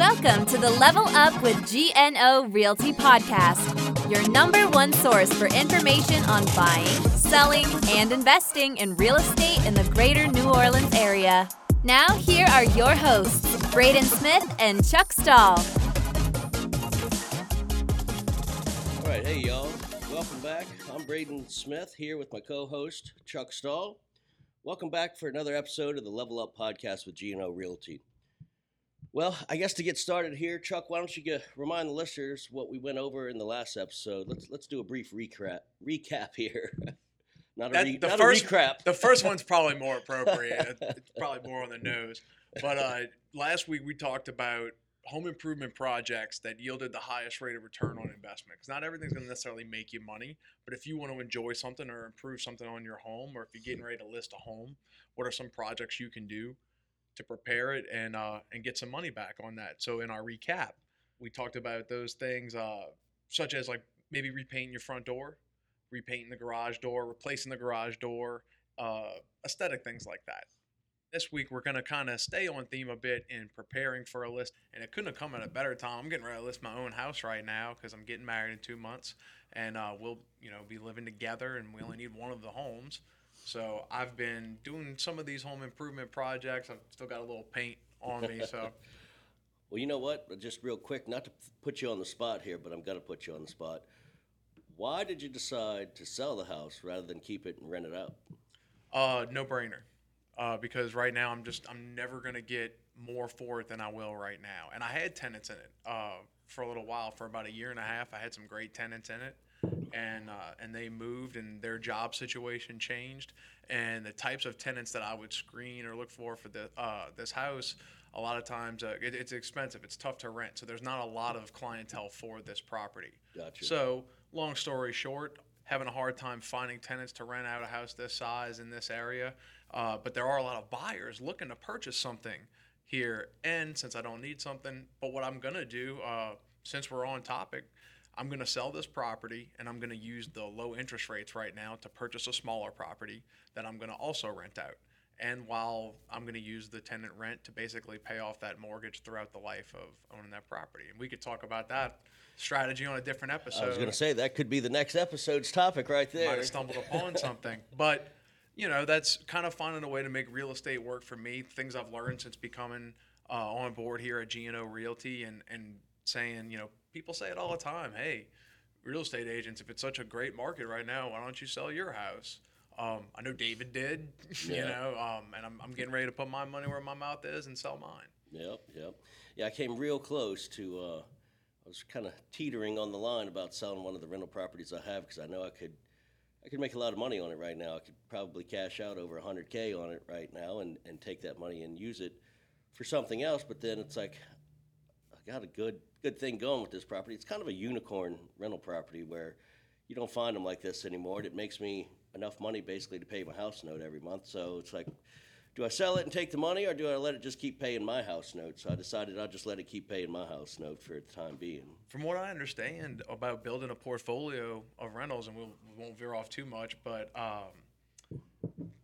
Welcome to the Level Up with GNO Realty podcast, your number one source for information on buying, selling, and investing in real estate in the greater New Orleans area. Now, here are your hosts, Braden Smith and Chuck Stall. All right, hey y'all, welcome back. I'm Braden Smith here with my co-host Chuck Stall. Welcome back for another episode of the Level Up podcast with GNO Realty. Well, I guess to get started here, Chuck, why don't you get, remind the listeners what we went over in the last episode? Let's let's do a brief recap recap here. not a, That- re, the not first- a recap. The first one's probably more appropriate. it's probably more on the nose. But uh, last week we talked about home improvement projects that yielded the highest rate of return on investment. Because not everything's going to necessarily make you money, but if you want to enjoy something or improve something on your home, or if you're getting ready to list a home, what are some projects you can do to prepare it and uh, and get some money back on that? So in our recap, we talked about those things, uh, such as like maybe repainting your front door, repainting the garage door, replacing the garage door, uh, aesthetic things like that. This week we're gonna kind of stay on theme a bit in preparing for a list, and it couldn't have come at a better time. I'm getting ready to list my own house right now because I'm getting married in two months, and uh, we'll you know be living together, and we only need one of the homes. So I've been doing some of these home improvement projects. I've still got a little paint on me, so Well, you know what? Just real quick, not to put you on the spot here, but I'm gonna put you on the spot. Why did you decide to sell the house rather than keep it and rent it out? Uh, no brainer. Uh, because right now I'm just I'm never gonna get more for it than I will right now. And I had tenants in it uh, for a little while, for about a year and a half. I had some great tenants in it, and uh, and they moved, and their job situation changed, and the types of tenants that I would screen or look for for the uh, this house. A lot of times uh, it, it's expensive. It's tough to rent, so there's not a lot of clientele for this property. Gotcha. So, long story short, having a hard time finding tenants to rent out a house this size in this area. Uh, but there are a lot of buyers looking to purchase something here. And since I don't need something, but what I'm going to do, uh, since we're on topic, I'm going to sell this property and I'm going to use the low interest rates right now to purchase a smaller property that I'm going to also rent out. And while I'm going to use the tenant rent to basically pay off that mortgage throughout the life of owning that property. And we could talk about that strategy on a different episode. I was gonna say that could be the next episode's topic right might there. have stumbled upon something. But you know, that's kind of finding a way to make real estate work for me. Things I've learned since becoming uh, on board here at GNO Realty, and and saying, you know, people say it all the time. Hey, real estate agents, if it's such a great market right now, why don't you sell your house? Um, I know David did, you know, um, and I'm, I'm getting ready to put my money where my mouth is and sell mine. Yep, yep. Yeah, I came real close to. Uh, I was kind of teetering on the line about selling one of the rental properties I have because I know I could. I could make a lot of money on it right now. I could probably cash out over 100k on it right now and, and take that money and use it for something else. But then it's like got a good good thing going with this property. It's kind of a unicorn rental property where you don't find them like this anymore. And it makes me enough money basically to pay my house note every month. So it's like, do I sell it and take the money, or do I let it just keep paying my house note? So I decided I'll just let it keep paying my house note for the time being. From what I understand about building a portfolio of rentals, and we'll, we won't veer off too much, but um,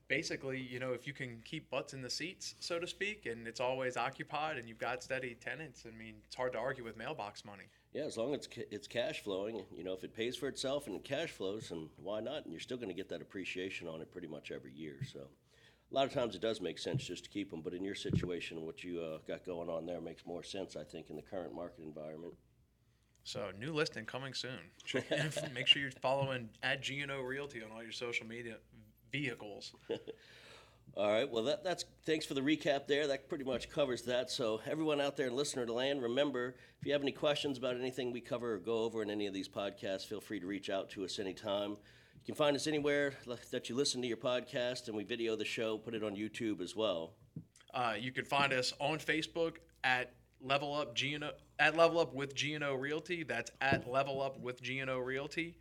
basically, you know, if you can keep butts in the seats, so to speak, and it's always occupied and you've got steady tenants, I mean, it's hard to argue with mailbox money. Yeah, as long as it's, ca- it's cash flowing, you know, if it pays for itself and it cash flows, and why not? And you're still going to get that appreciation on it pretty much every year. So a lot of times it does make sense just to keep them, but in your situation, what you uh, got going on there makes more sense, I think, in the current market environment. So, new listing coming soon. Make sure you're following at GNO Realty on all your social media vehicles. All right. Well, that, that's thanks for the recap there. That pretty much covers that. So, everyone out there in listener to land, remember if you have any questions about anything we cover or go over in any of these podcasts, feel free to reach out to us anytime. You can find us anywhere that you listen to your podcast, and we video the show, put it on YouTube as well. Uh, you can find us on Facebook at Level Up GNO at Level Up with GNO Realty. That's at Level Up with GNO Realty,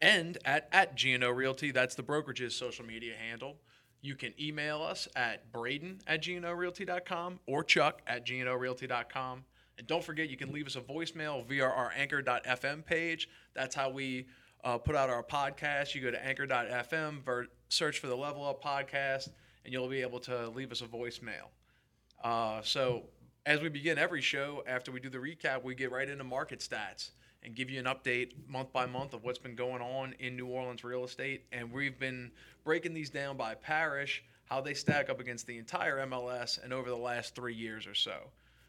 and at at GNO Realty. That's the brokerage's social media handle. You can email us at Braden at GNORealty.com or Chuck at GNORealty.com. And don't forget, you can leave us a voicemail via our Anchor.fm page. That's how we uh, put out our podcast. You go to Anchor.fm, ver- search for the Level Up podcast, and you'll be able to leave us a voicemail. Uh, so as we begin every show, after we do the recap, we get right into market stats and give you an update month by month of what's been going on in New Orleans real estate. And we've been breaking these down by parish, how they stack up against the entire MLS and over the last three years or so.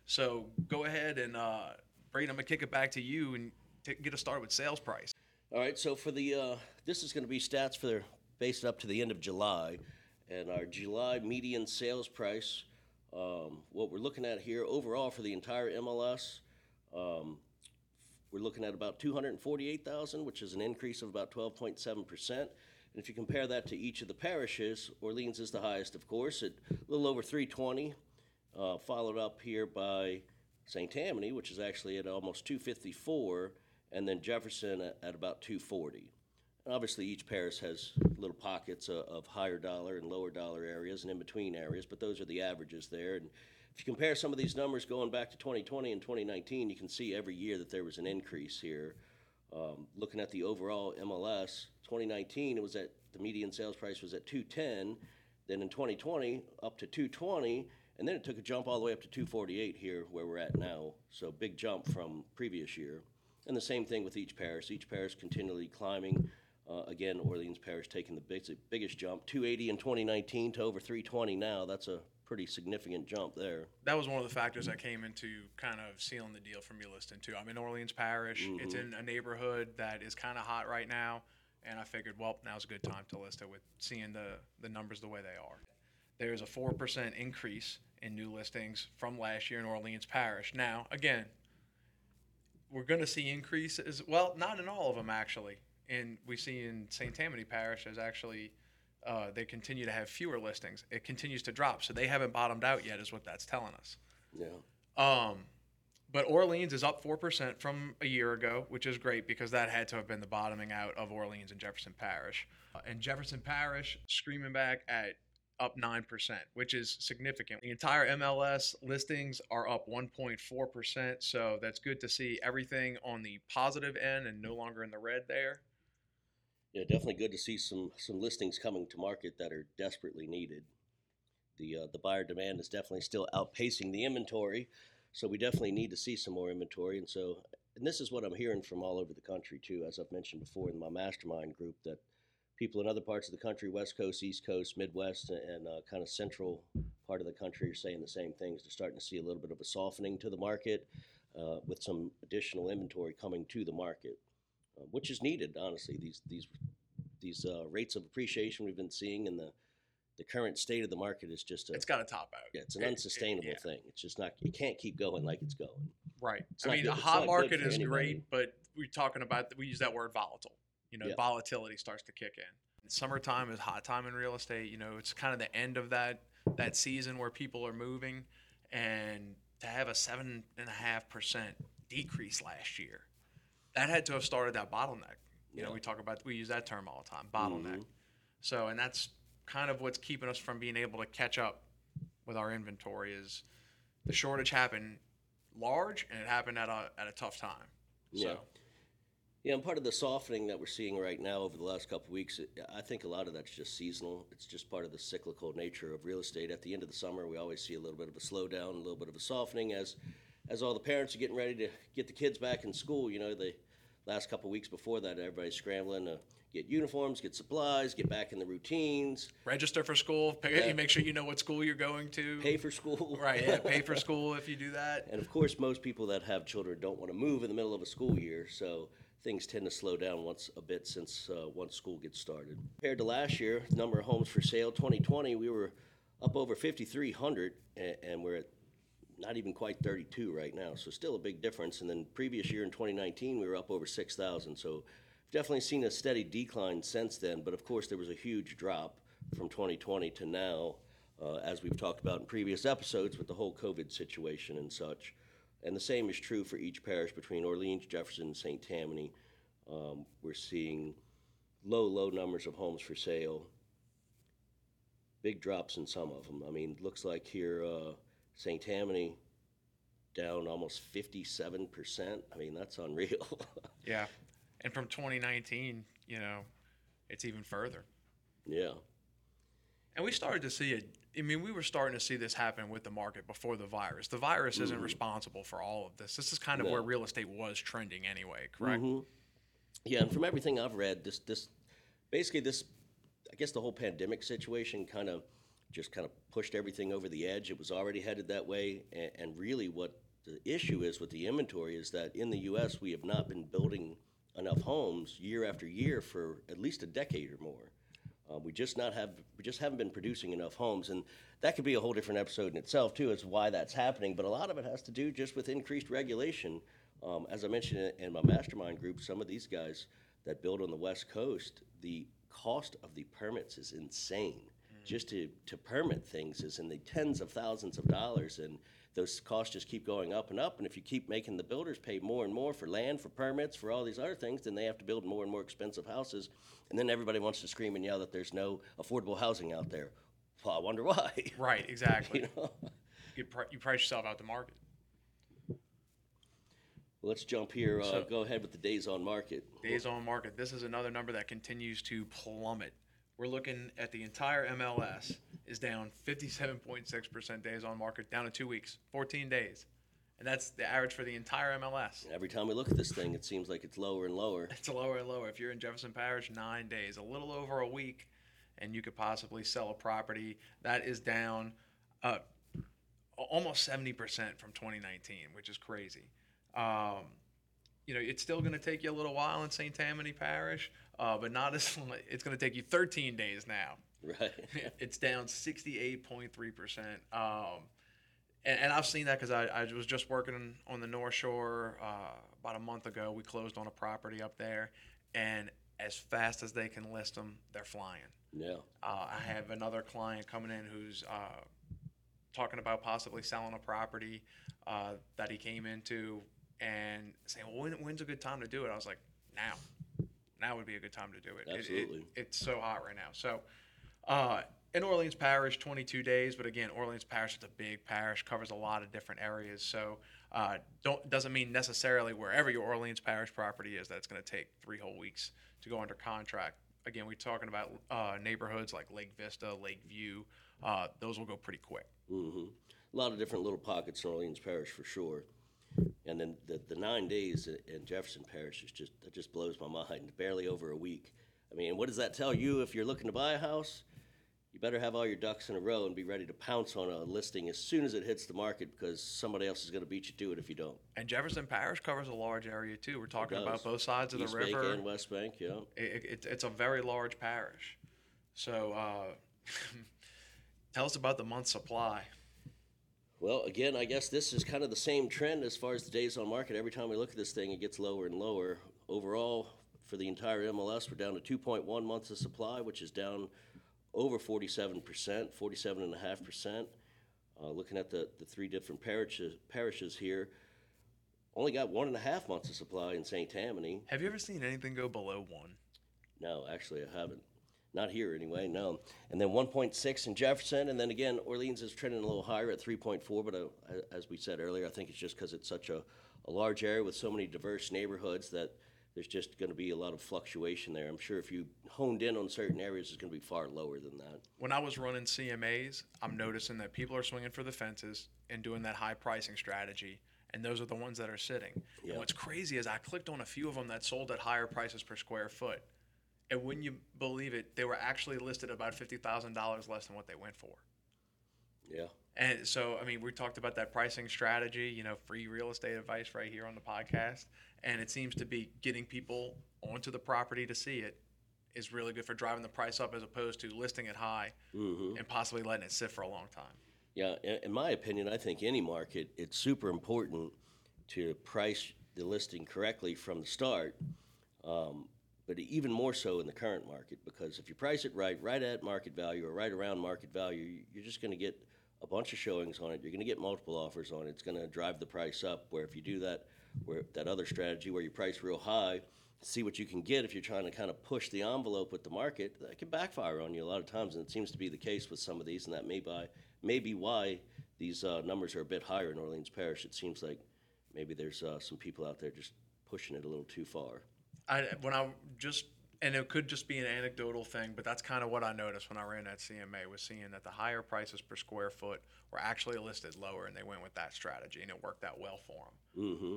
So go ahead and, uh, I'm to kick it back to you and t- get us started with sales price. All right, so for the uh, this is going to be stats for based up to the end of July, and our July median sales price. Um, what we're looking at here overall for the entire MLS, um, we're looking at about 248,000, which is an increase of about 12.7 percent. And if you compare that to each of the parishes, Orleans is the highest, of course, at a little over 320, uh, followed up here by St. Tammany, which is actually at almost 254, and then Jefferson at, at about 240. And obviously, each parish has little pockets of, of higher dollar and lower dollar areas and in between areas, but those are the averages there. And if you compare some of these numbers going back to 2020 and 2019, you can see every year that there was an increase here. Um, looking at the overall MLS, 2019 it was at the median sales price was at 210. Then in 2020 up to 220, and then it took a jump all the way up to 248 here where we're at now. So big jump from previous year. And the same thing with each parish. Each parish continually climbing. Uh, again, Orleans Parish taking the big, biggest jump, 280 in 2019 to over 320 now. That's a pretty significant jump there. That was one of the factors that came into kind of sealing the deal for me listing too. I'm in Orleans Parish. It's mm-hmm. in a neighborhood that is kind of hot right now, and I figured, well, now's a good time to list it with seeing the the numbers the way they are. There's a four percent increase in new listings from last year in Orleans Parish. Now, again, we're going to see increases. Well, not in all of them actually. And we see in St. Tammany Parish as actually uh, they continue to have fewer listings. It continues to drop, so they haven't bottomed out yet, is what that's telling us. Yeah. Um, but Orleans is up four percent from a year ago, which is great because that had to have been the bottoming out of Orleans and Jefferson Parish. Uh, and Jefferson Parish screaming back at up 9%, which is significant. The entire MLS listings are up 1.4%, so that's good to see everything on the positive end and no longer in the red there. Yeah, definitely good to see some some listings coming to market that are desperately needed. The uh, the buyer demand is definitely still outpacing the inventory, so we definitely need to see some more inventory. And so, and this is what I'm hearing from all over the country too, as I've mentioned before in my mastermind group, that people in other parts of the country, West Coast, East Coast, Midwest, and uh, kind of central part of the country, are saying the same things. They're starting to see a little bit of a softening to the market, uh, with some additional inventory coming to the market uh, which is needed. Honestly, these these these uh, rates of appreciation we've been seeing in the the current state of the market is just a It's got to top out. yeah, it's an it- it- unsustainable yeah. thing. It's just not. you can't keep going like it's going. Right. It's I mean, good- a hot market is anybody. great, but we're talking about we use that word volatile. You know, Yeah. volatility starts to kick in. Summertime is hot time in real estate. You know, it's kind of the end of that that season where people are moving, and to have a seven and a half percent decrease last year, that had to have started that bottleneck. You know, we talk about we use that term all the time, bottleneck. Mhm. So, and that's kind of what's keeping us from being able to catch up with our inventory is the shortage happened large and it happened at a at a tough time. Yeah. So Yeah, and part of the softening that we're seeing right now over the last couple of weeks, it- I think a lot of that's just seasonal. It's just part of the cyclical nature of real estate. At the end of the summer, we always see a little bit of a slowdown, a little bit of a softening as as all the parents are getting ready to get the kids back in school. You know, the last couple of weeks before that, everybody's scrambling to get uniforms, get supplies, get back in the routines, register for school, pay, Yeah. you make sure you know what school you're going to. pay for school. right, yeah, pay for school if you do that. And of course, most people that have children don't want to move in the middle of a school year, so things tend to slow down once a bit since uh, once school gets started. Compared to last year, number of homes for sale 2020, we were up over 5,300, and, and we're at not even quite 32 right now, so still a big difference. And then previous year in 2019, we were up over 6,000, so definitely seen a steady decline since then. But of course, there was a huge drop from 2020 to now, uh, as we've talked about in previous episodes with the whole COVID situation and such. And the same is true for each parish between Orleans, Jefferson, and St. Tammany. Um, we're seeing low, low numbers of homes for sale. Big drops in some of them. I mean, looks like here uh, St. Tammany down almost 57%. I mean, that's unreal. Yeah, and from 2019, you know, it's even further. yeah. And we started to see it. I mean, we were starting to see this happen with the market before the virus. The virus isn't mm-hmm. responsible for all of this. This is kind of where real estate was trending anyway, correct? Mm-hmm. Yeah, and from everything I've read, this this basically this I guess the whole pandemic situation kind of just kind of pushed everything over the edge. It was already headed that way, and, and really what the issue is with the inventory is that in the U.S. we have not been building enough homes year after year for at least a decade or more. Uh, we just not have we just haven't been producing enough homes, and that could be a whole different episode in itself too, as why that's happening. But a lot of it has to do just with increased regulation. Um, as I mentioned in- in my mastermind group, some of these guys that build on the West Coast, the cost of the permits is insane. Just to, to permit things is in the tens of thousands of dollars, and those costs just keep going up and up. And if you keep making the builders pay more and more for land, for permits, for all these other things, then they have to build more and more expensive houses. And then everybody wants to scream and yell that there's no affordable housing out there. Well, I wonder why. Right, exactly. you know? you, pri- you price yourself out the market. Let's jump here. Uh, So- go ahead with the days on market. Days on market. This is another number that continues to plummet. We're looking at the entire MLS is down 57.6% days on market, down to two weeks, 14 days. And that's the average for the entire MLS. Every time we look at this thing, it seems like it's lower and lower. It's lower and lower. If you're in Jefferson Parish, nine days, a little over a week, and you could possibly sell a property. That is down uh, almost 70% from 2019, which is crazy. Um, you know, it's still going to take you a little while in St. Tammany Parish, uh, but not as. It's going to take you 13 days now. Right. it's down 68.3%. Um, and, and I've seen that because I, I was just working on the North Shore uh, about a month ago. We closed on a property up there, and as fast as they can list them, they're flying. yeah. Uh, I have another client coming in who's uh, talking about possibly selling a property uh, that he came into and saying, "Well, when, when's a good time to do it?" I was like, "Now, now would be a good time to do it. It- it- Absolutely. it's so hot right now." So, uh, in Orleans Parish, 22 days, but again, Orleans Parish is a big parish, covers a lot of different areas. So, uh, don't doesn't mean necessarily wherever your Orleans Parish property is that it's going to take three whole weeks to go under contract. Again, we're talking about uh, neighborhoods like Lake Vista, Lake View. Uh, those will go pretty quick. Mm-hmm. A lot of different little pockets in Orleans Parish for sure. And then the, the nine days in Jefferson Parish is just that just blows my mind. Barely over a week. I mean, what does that tell you? If you're looking to buy a house, you better have all your ducks in a row and be ready to pounce on a listing as soon as it hits the market because somebody else is going to beat you to it if you don't. And Jefferson Parish covers a large area too. We're talking about both sides of East the Bank river. and West Bank, yeah. it, it, it's a very large parish. So, uh, tell us about the month supply. Well, again, I guess this is kind of the same trend as far as the days on market. Every time we look at this thing, it gets lower and lower. Overall, for the entire MLS, we're down to 2.1 months of supply, which is down over 47%, 47.5%. Uh, looking at the, the three different parishes, parishes here, only got one and a half months of supply in St. Tammany. Have you ever seen anything go below one? No, actually, I haven't. Not here anyway, no. And then 1.6 in Jefferson, and then again, Orleans is trending a little higher at 3.4, but uh, as we said earlier, I think it's just because it's such a, a large area with so many diverse neighborhoods that there's just going to be a lot of fluctuation there. I'm sure if you honed in on certain areas, it's going to be far lower than that. When I was running CMAs, I'm noticing that people are swinging for the fences and doing that high pricing strategy. And those are the ones that are sitting. Yeah. And what's crazy is I clicked on a few of them that sold at higher prices per square foot. And wouldn't you believe it, they were actually listed about $50,000 less than what they went for. Yeah. And so, I mean, we talked about that pricing strategy, you know, free real estate advice right here on the podcast. And it seems to be getting people onto the property to see it is really good for driving the price up as opposed to listing it high hmm and possibly letting it sit for a long time. Yeah, in, in my opinion, I think any market, it's super important to price the listing correctly from the start. Um, but even more so in the current market, because if you price it right, right at market value or right around market value, you're just going to get a bunch of showings on it. You're going to get multiple offers on it. It's going to drive the price up. Where if you do that, where that other strategy where you price real high, see what you can get if you're trying to kind of push the envelope with the market, that can backfire on you a lot of times, and it seems to be the case with some of these, and that may by may be why these uh, numbers are a bit higher in Orleans Parish. It seems like maybe there's uh, some people out there just pushing it a little too far. I when I just and it could just be an anecdotal thing, but that's kind of what I noticed when I ran that CMA was seeing that the higher prices per square foot were actually listed lower, and they went with that strategy, and it worked out well for them. Mm-hmm.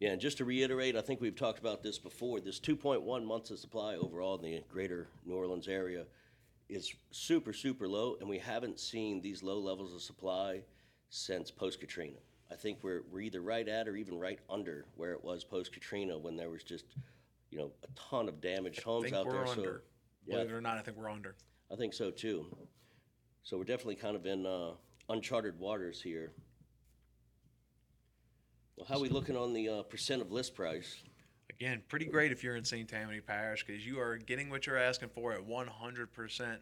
Yeah, and just to reiterate, I think we've talked about this before. This 2.1 months of supply overall in the greater New Orleans area is super, super low, and we haven't seen these low levels of supply since post Katrina. I think we're, we're either right at or even right under where it was post Katrina when there was just, you know, a ton of damaged homes think out we're there. under. So, Believe it or not, I think we're under. I think so too. So we're definitely kind of in uh, uncharted waters here. Well, how are we looking on the uh, percent of list price? Again, pretty great if you're in St. Tammany Parish because you are getting what you're asking for at 100%.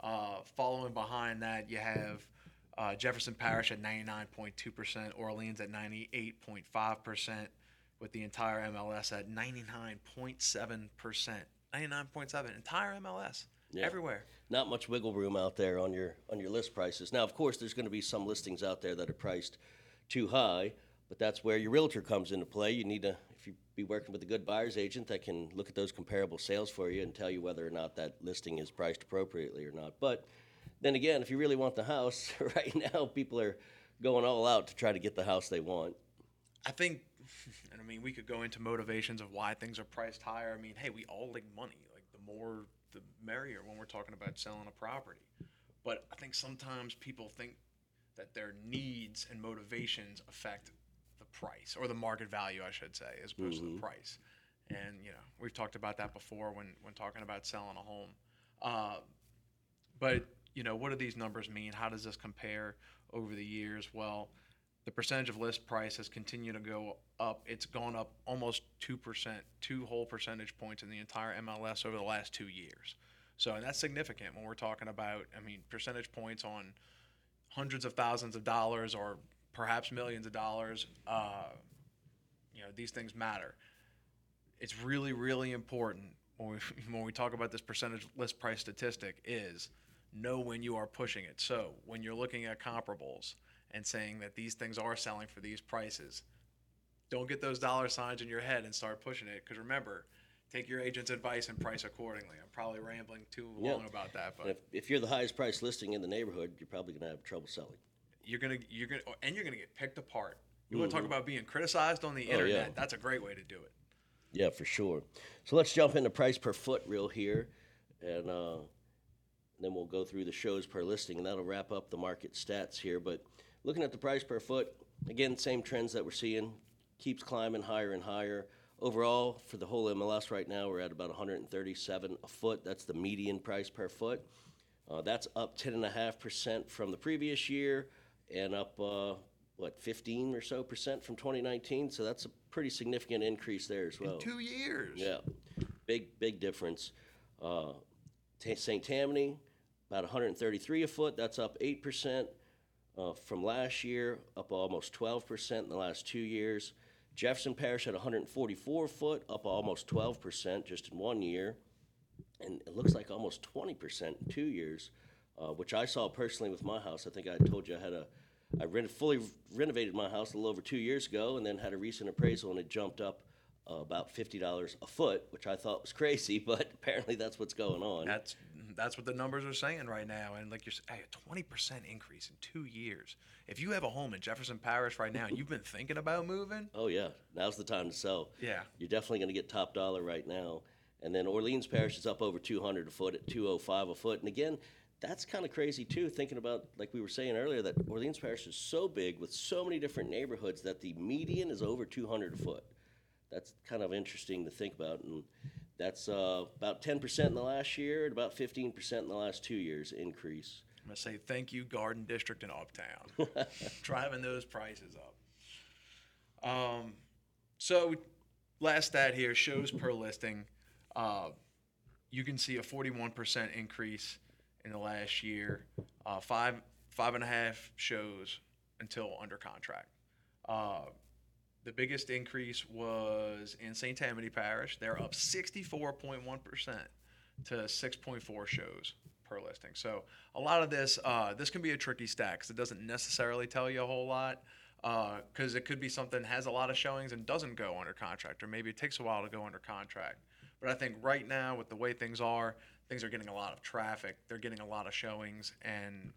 Uh, following behind that, you have uh, Jefferson Parish at 99.2%, Orleans at 98.5%, with the entire MLS at 99.7%. 99.7 entire MLS Yeah. everywhere. Not much wiggle room out there on your on your list prices. Now, of course, there's going to be some listings out there that are priced too high, but that's where your realtor comes into play. You need to, if you be working with a good buyer's agent that can look at those comparable sales for you and tell you whether or not that listing is priced appropriately or not. But then again, if you really want the house, right now people are going all out to try to get the house they want. I think, and I mean, we could go into motivations of why things are priced higher. I mean, hey, we all like money. Like the more, the merrier when we're talking about selling a property. But I think sometimes people think that their needs and motivations affect the price or the market value, I should say, as opposed to the price. And you know, we've talked about that before when when talking about selling a home. Uh, but you know, what do these numbers mean? How does this compare over the years? Well, the percentage of list price has continued to go up. It's gone up almost two percent, two whole percentage points in the entire MLS over the last two years. So, and that's significant when we're talking about, I mean, percentage points on hundreds of thousands of dollars or perhaps millions of dollars. Uh, you know, these things matter. It's really, really important when we when we talk about this percentage list price statistic is know when you are pushing it. So when you're looking at comparables and saying that these things are selling for these prices, don't get those dollar signs in your head and start pushing it. Because remember, take your agent's advice and price accordingly. I'm probably rambling too Yeah. long about that, but if, if you're the highest price listing in the neighborhood, you're probably going to have trouble selling. you're gonna you're gonna and you're gonna get picked apart. You want to talk about being criticized on the Mm-hmm. Oh, internet? yeah. That's a great way to do it. Yeah, for sure. So let's jump into price per foot real here, and uh, then we'll go through the shows per listing, and that'll wrap up the market stats here. But looking at the price per foot, again, same trends that we're seeing, keeps climbing higher and higher. Overall, for the whole MLS right now, we're at about 137 a foot. That's the median price per foot. Uh, that's up 10.5% from the previous year, and up uh, what 15 or so percent from 2019. So that's a pretty significant increase there as well. Two years. Yeah, big big difference. Uh, Ta- St. Tammany, about 133 a foot. That's up eight percent uh, from last year. Up almost 12 percent in the last two years. Jefferson Parish at 144 foot, up almost 12 percent just in one year, and it looks like almost 20 percent in two years, uh, which I saw personally with my house. I think I told you I had a I reno- fully renovated my house a little over two years ago, and then had a recent appraisal, and it jumped up uh, about fifty dollars a foot, which I thought was crazy, but apparently that's what's going on. That's that's what the numbers are saying right now. And like you're saying, hey, a twenty percent increase in two years. If you have a home in Jefferson Parish right now, and you've been thinking about moving. oh yeah, now's the time to sell. Yeah. you're definitely going to get top dollar right now. And then Orleans Parish is up over two hundred a foot at two oh five a foot, and again. That's kind of crazy too, thinking about, like we were saying earlier, that Orleans Parish is so big with so many different neighborhoods that the median is over 200 a foot. That's kind of interesting to think about. And that's uh, about 10% in the last year and about 15% in the last two years increase. I'm gonna say thank you, Garden District and Uptown, driving those prices up. Um, so last stat here shows per listing. Uh, you can see a 41% increase in the last year. Uh, five five and a half shows until under contract. Uh, the biggest increase was in St. Tammany Parish. They're up 64.1% to 6.4 shows per listing. So a lot of this, uh, this can be a tricky stat because it doesn't necessarily tell you a whole lot. Because it could be something has a lot of showings and doesn't go under contract, or maybe it takes a while to go under contract. But I think right now, with the way things are, things are getting a lot of traffic. They're getting a lot of showings, and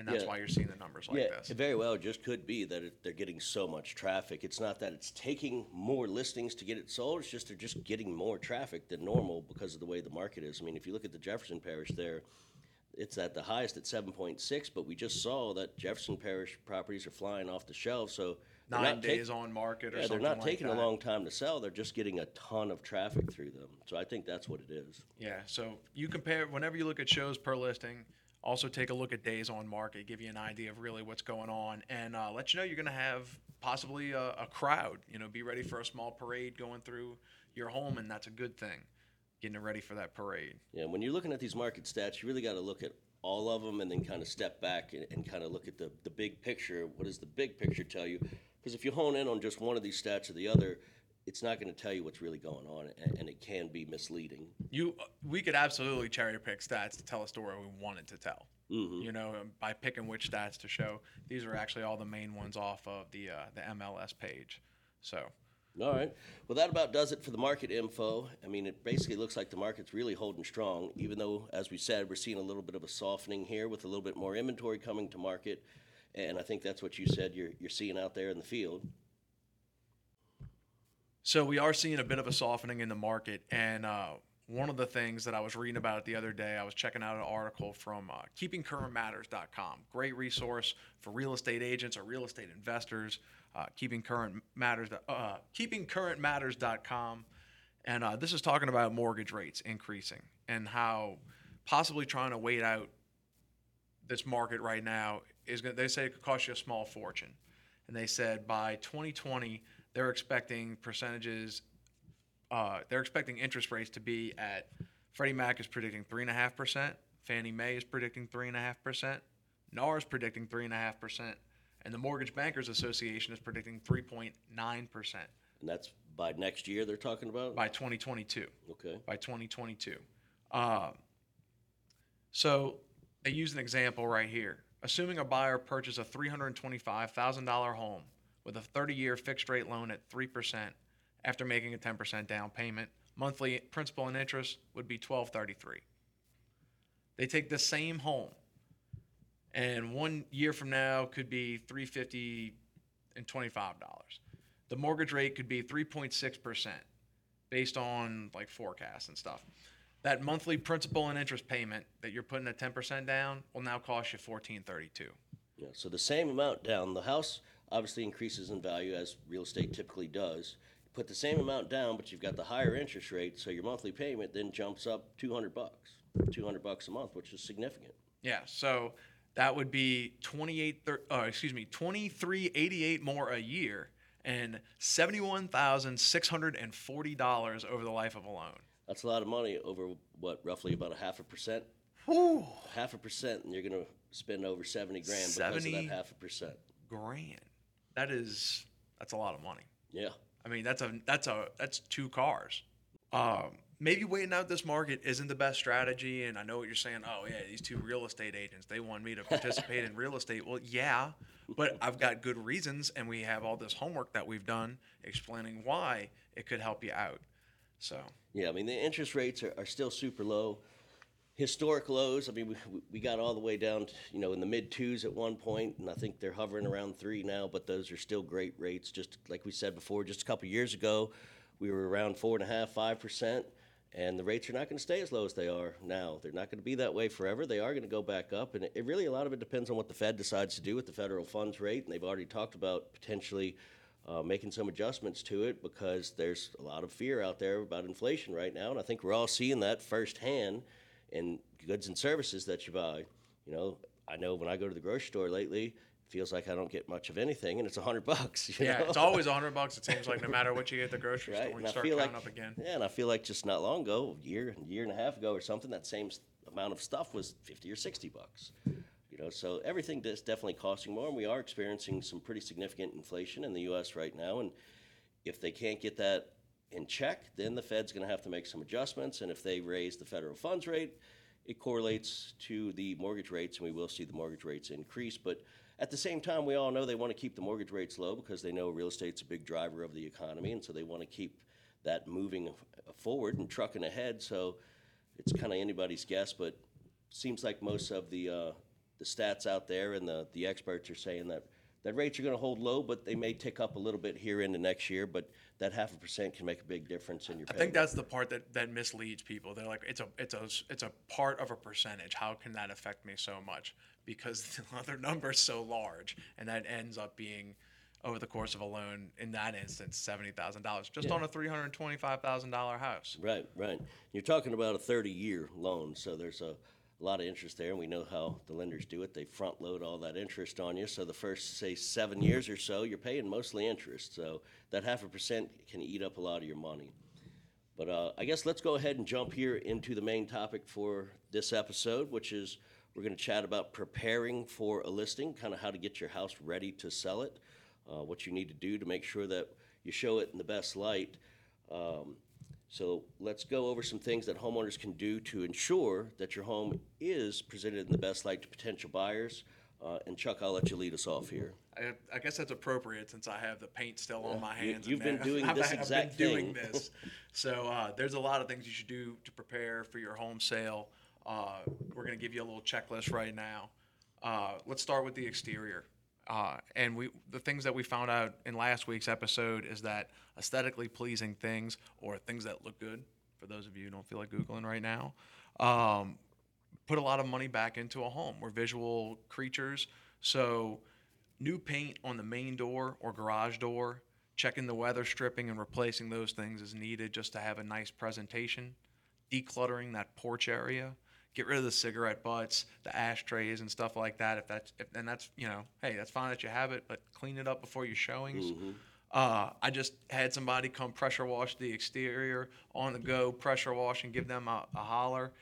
and that's Yeah. why you're seeing the numbers like yeah, this. it very well just could be that it, they're getting so much traffic. It's not that it's taking more listings to get it sold. It's just they're just getting more traffic than normal because of the way the market is. I mean, if you look at the Jefferson Parish there, it's at the highest at 7.6, but we just saw that Jefferson Parish properties are flying off the shelf. So they're Nine not days on market or yeah, they're something not like taking that. a long time to sell. They're just getting a ton of traffic through them. So I think that's what it is. Yeah, so you compare whenever you look at shows per listing. Also, take a look at days on market, give you an idea of really what's going on, and uh, let you know you're going to have possibly a, a crowd. You know, be ready for a small parade going through your home, and that's a good thing. Getting ready for that parade. Yeah, when you're looking at these market stats, you really got to look at all of them and then kind of step back and, and kind of look at the, the big picture. What does the big picture tell you? Because if you hone in on just one of these stats or the other, it's not going to tell you what's really going on, and, and it can be misleading. You, we could absolutely cherry pick stats to tell a story we wanted to tell. You know, um, by picking which stats to show. These are actually all the main ones off of the uh, the MLS page. So. All right. Well, that about does it for the market info. I mean, it basically looks like the market's really holding strong, even though, as we said, we're seeing a little bit of a softening here with a little bit more inventory coming to market. And I think that's what you said you're, you're seeing out there in the field. So we are seeing a bit of a softening in the market, and uh, one of the things that I was reading about the other day, I was checking out an article from uh, KeepingCurrentMatters.com. Great resource for real estate agents or real estate investors. Uh, Keeping Current Matters, uh, KeepingCurrentMatters.com, and uh, this is talking about mortgage rates increasing and how possibly trying to wait out this market right now is going. to They say it could cost you a small fortune, and they said by 2020 they're expecting percentages. Uh, they're expecting interest rates to be at. Freddie Mac is predicting three and a half percent. Fannie Mae is predicting three and a half percent. NAR is predicting three and a half percent, and the Mortgage Bankers Association is predicting 3.9 percent And that's by next year they're talking about? by 2022 Okay. by 2022. Um, so I use an example right here. Assuming a buyer purchased a $325,000 home with a 30-year fixed rate loan at 3% after making a 10% down payment, monthly principal and interest would be 1233. They take the same home and one year from now could be 350 and $25. The mortgage rate could be 3.6% based on like forecasts and stuff. That monthly principal and interest payment that you're putting at 10% down will now cost you 1432. Yeah, so the same amount down, the house obviously increases in value as real estate typically does. You put the same amount down, but you've got the higher interest rate, so your monthly payment then jumps up 200 bucks, 200 bucks a month, which is significant. Yeah, so that would be 28 thir- uh, excuse me, 2388 more a year and $71,640 over the life of a loan. That's a lot of money over what, roughly about a half a percent? Whew. Half a percent, and you're going to spend over 70 grand because of 70 that half a percent. Grand. That is that's a lot of money. Yeah. I mean, that's a that's a that's two cars. Um, maybe waiting out this market isn't the best strategy, and I know what you're saying. Oh yeah, these two real estate agents they want me to participate in real estate. Well, yeah, but I've got good reasons, and we have all this homework that we've done explaining why it could help you out. So Yeah, I mean, the interest rates are, are still super low. Historic lows, I mean, we, we- got all the way down, to, you know, in the mid twos at one point, and I think they're hovering around three now, but those are still great rates. Just like we said before, just a couple years ago, we were around four and a half, five percent, and the rates are not going to stay as low as they are now. They're not going to be that way forever. They are going to go back up, and it really, a lot of it depends on what the Fed decides to do with the federal funds rate, and they've already talked about potentially uh, making some adjustments to it because there's a lot of fear out there about inflation right now, and I think we're all seeing that firsthand in goods and services that you buy. You know, I know when I go to the grocery store lately, it feels like I don't get much of anything, and it's a hundred bucks. you yeah, know? it's always a hundred bucks. It seems like no matter what you get at the grocery right. store, And you I start feel counting like, up again. yeah, and I feel like just not long ago, a year, a year and a half ago or something, that same amount of stuff was fifty or sixty bucks. You know, so everything is definitely costing more, and we are experiencing some pretty significant inflation in the U.S. right now. And if they can't get that in check, then the Fed's going to have to make some adjustments. And if they raise the federal funds rate, it correlates to the mortgage rates, and we will see the mortgage rates increase. But at the same time, we all know they want to keep the mortgage rates low because they know real estate's a big driver of the economy, and so they want to keep that moving forward and trucking ahead. So it's kind of anybody's guess, but seems like most of the uh, the stats out there and the the experts are saying that that rates are going to hold low, but they may tick up a little bit here into next year. But that half a percent can make a big difference in your. Pay. I think payment. that's the part that, that misleads people. They're like, it's a it's a it's a part of a percentage. How can that affect me so much? Because the other number is so large, and that ends up being over the course of a loan in that instance seventy thousand dollars just Yeah. on a three hundred twenty five thousand dollar house. Right, right. You're talking about a 30-year loan, so there's a lot of interest there, and we know how the lenders do it. They front load all that interest on you. So the first, say, seven years or so, you're paying mostly interest. So that half a percent can eat up a lot of your money. But uh, I guess let's go ahead and jump here into the main topic for this episode, which is we're going to chat about preparing for a listing, kind of how to get your house ready to sell it, uh, what you need to do to make sure that you show it in the best light. Um, so let's go over some things that homeowners can do to ensure that your home is presented in the best light to potential buyers. Uh, and Chuck, I'll let you lead us off here. I, I guess that's appropriate since I have the paint still on my hands. you've and been doing I've- this I've exact been doing thing. this. So uh, there's a lot of things you should do to prepare for your home sale. Uh, we're going to give you a little checklist right now. Uh, let's start with the exterior. Uh, and we the things that we found out in last week's episode is that aesthetically pleasing things or things that look good for those of you who don't feel like googling right now um, put a lot of money back into a home. We're visual creatures. So, new paint on the main door or garage door, checking the weather stripping and replacing those things is needed just to have a nice presentation. Decluttering that porch area, get rid of the cigarette butts, the ashtrays and stuff like that. If that's if, and that's you know, hey, that's fine that you have it, but clean it up before your showings. Uh, I just had somebody come pressure wash the exterior on the go, pressure wash and give them a, a holler.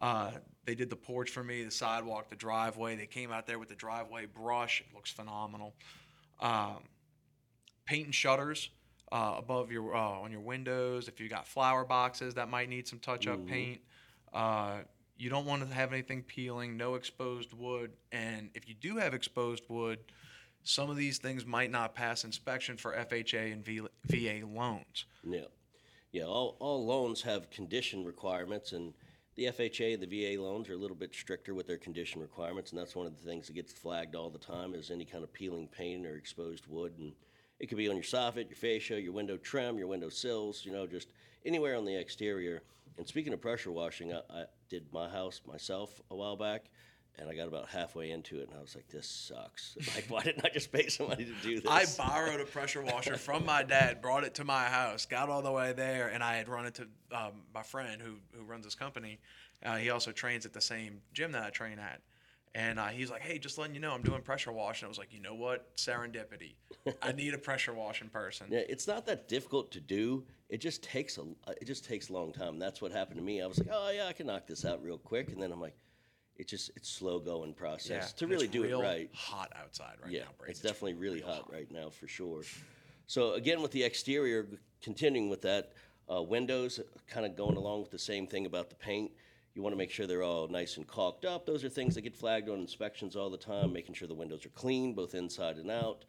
Uh, they did the porch for me, the sidewalk, the driveway. They came out there with the driveway brush. It looks phenomenal. Um, paint and shutters uh, above your uh, on your windows. If you got flower boxes that might need some touch up paint. You don't want to have anything peeling, no exposed wood, and if you do have exposed wood, some of these things might not pass inspection for FHA and v- VA loans. Yeah, yeah. All, all loans have condition requirements, and the FHA and the VA loans are a little bit stricter with their condition requirements, and that's one of the things that gets flagged all the time is any kind of peeling paint or exposed wood, and it could be on your soffit, your fascia, your window trim, your window sills, you know, just anywhere on the exterior. And speaking of pressure washing, I did my house myself a while back. And I got about halfway into it, and I was like, "This sucks. Like, why didn't I just pay somebody to do this?" I borrowed a pressure washer from my dad, brought it to my house, got all the way there, and I had run it to um, my friend who, who runs this company. Uh, he also trains at the same gym that I train at. And uh, he's like, hey, just letting you know, I'm doing pressure wash. And I was like, you know what? Serendipity. I need a pressure washing person. Yeah, it's not that difficult to do. It just takes a it just takes a long time. That's what happened to me. I was like, oh yeah, I can knock this out real quick, and then I'm like, it just it's slow going process to really it's do it right. Hot outside right yeah, now, Brady. it's definitely really hot, right now for sure. So again, with the exterior, continuing with that, uh, windows, kind of going along with the same thing about the paint. You want to make sure they're all nice and caulked up. Those are things that get flagged on inspections all the time. Making sure the windows are clean, both inside and out.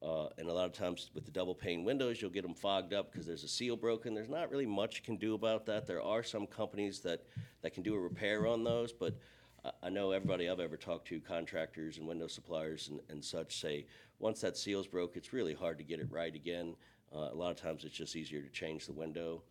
Uh, and a lot of times with the double pane windows, you'll get them fogged up because there's a seal broken. There's not really much you can do about that. There are some companies that, that can do a repair on those, but I, I know everybody I've ever talked to, contractors and window suppliers and, and such, say once that seal's broke, it's really hard to get it right again. Uh, a lot of times it's just easier to change the window.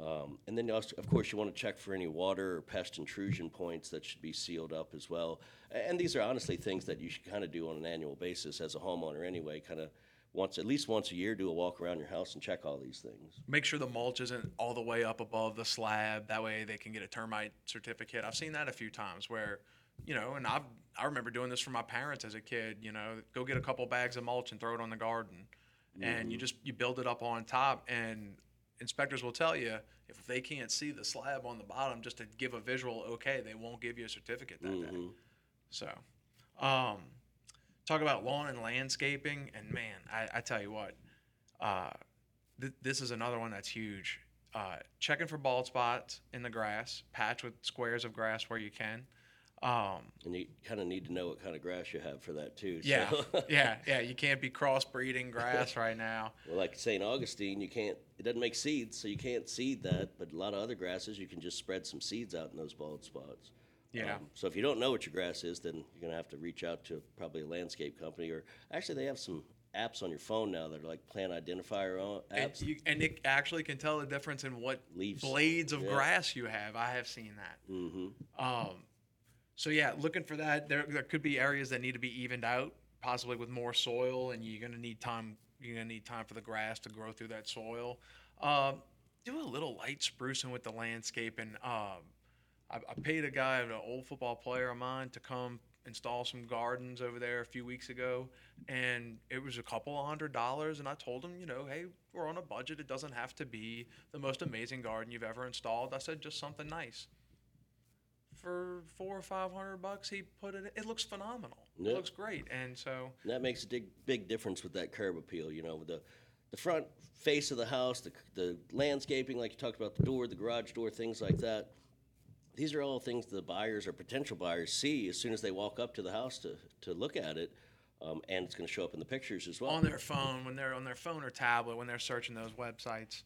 Um, and then, also, of course, you want to check for any water or pest intrusion points that should be sealed up as well. A- And these are honestly things that you should kind of do on an annual basis as a homeowner anyway, kind of once, at least once a year, do a walk around your house and check all these things. Make sure the mulch isn't all the way up above the slab. That way they can get a termite certificate. I've seen that a few times where, you know, and I I remember doing this for my parents as a kid. You know, go get a couple bags of mulch and throw it on the garden, and you just you build it up on top. And inspectors will tell you if they can't see the slab on the bottom, just to give a visual okay, they won't give you a certificate that day. So, um, talk about lawn and landscaping, and man, I, I tell you what, uh, th- this is another one that's huge. Uh, checking for bald spots in the grass, patch with squares of grass where you can. Um, And you kind of need to know what kind of grass you have for that too. yeah, So, yeah, yeah. You can't be crossbreeding grass right now. well, like St. Augustine, you can't. It doesn't make seeds, so you can't seed that. But a lot of other grasses, you can just spread some seeds out in those bald spots. Yeah. Um, so if you don't know what your grass is, then you're gonna have to reach out to probably a landscape company, or actually they have some apps on your phone now that are like plant identifier on- And, apps. you, and it actually can tell the difference in what Leaves. blades of Yeah. grass you have. I have seen that. Mm-hmm. Um, so yeah, looking for that. There, there could be areas that need to be evened out, possibly with more soil, and you're gonna need time. You're gonna need time for the grass to grow through that soil. Um, do a little light sprucing with the landscape, and um, I, I paid a guy, an old football player of mine, to come install some gardens over there a few weeks ago, and it was a couple of hundred dollars. And I told him, you know, hey, we're on a budget. It doesn't have to be the most amazing garden you've ever installed. I said just something nice for four or five hundred bucks he put it it looks phenomenal Yeah. it looks great and so And that makes a big, big difference with that curb appeal. You know, with the the front face of the house, the the landscaping, like you talked about, the door, the garage door, things like that. These are all things the buyers or potential buyers see as soon as they walk up to the house to to look at it, um, and it's going to show up in the pictures as well. on their phone when they're on their phone or tablet when they're searching those websites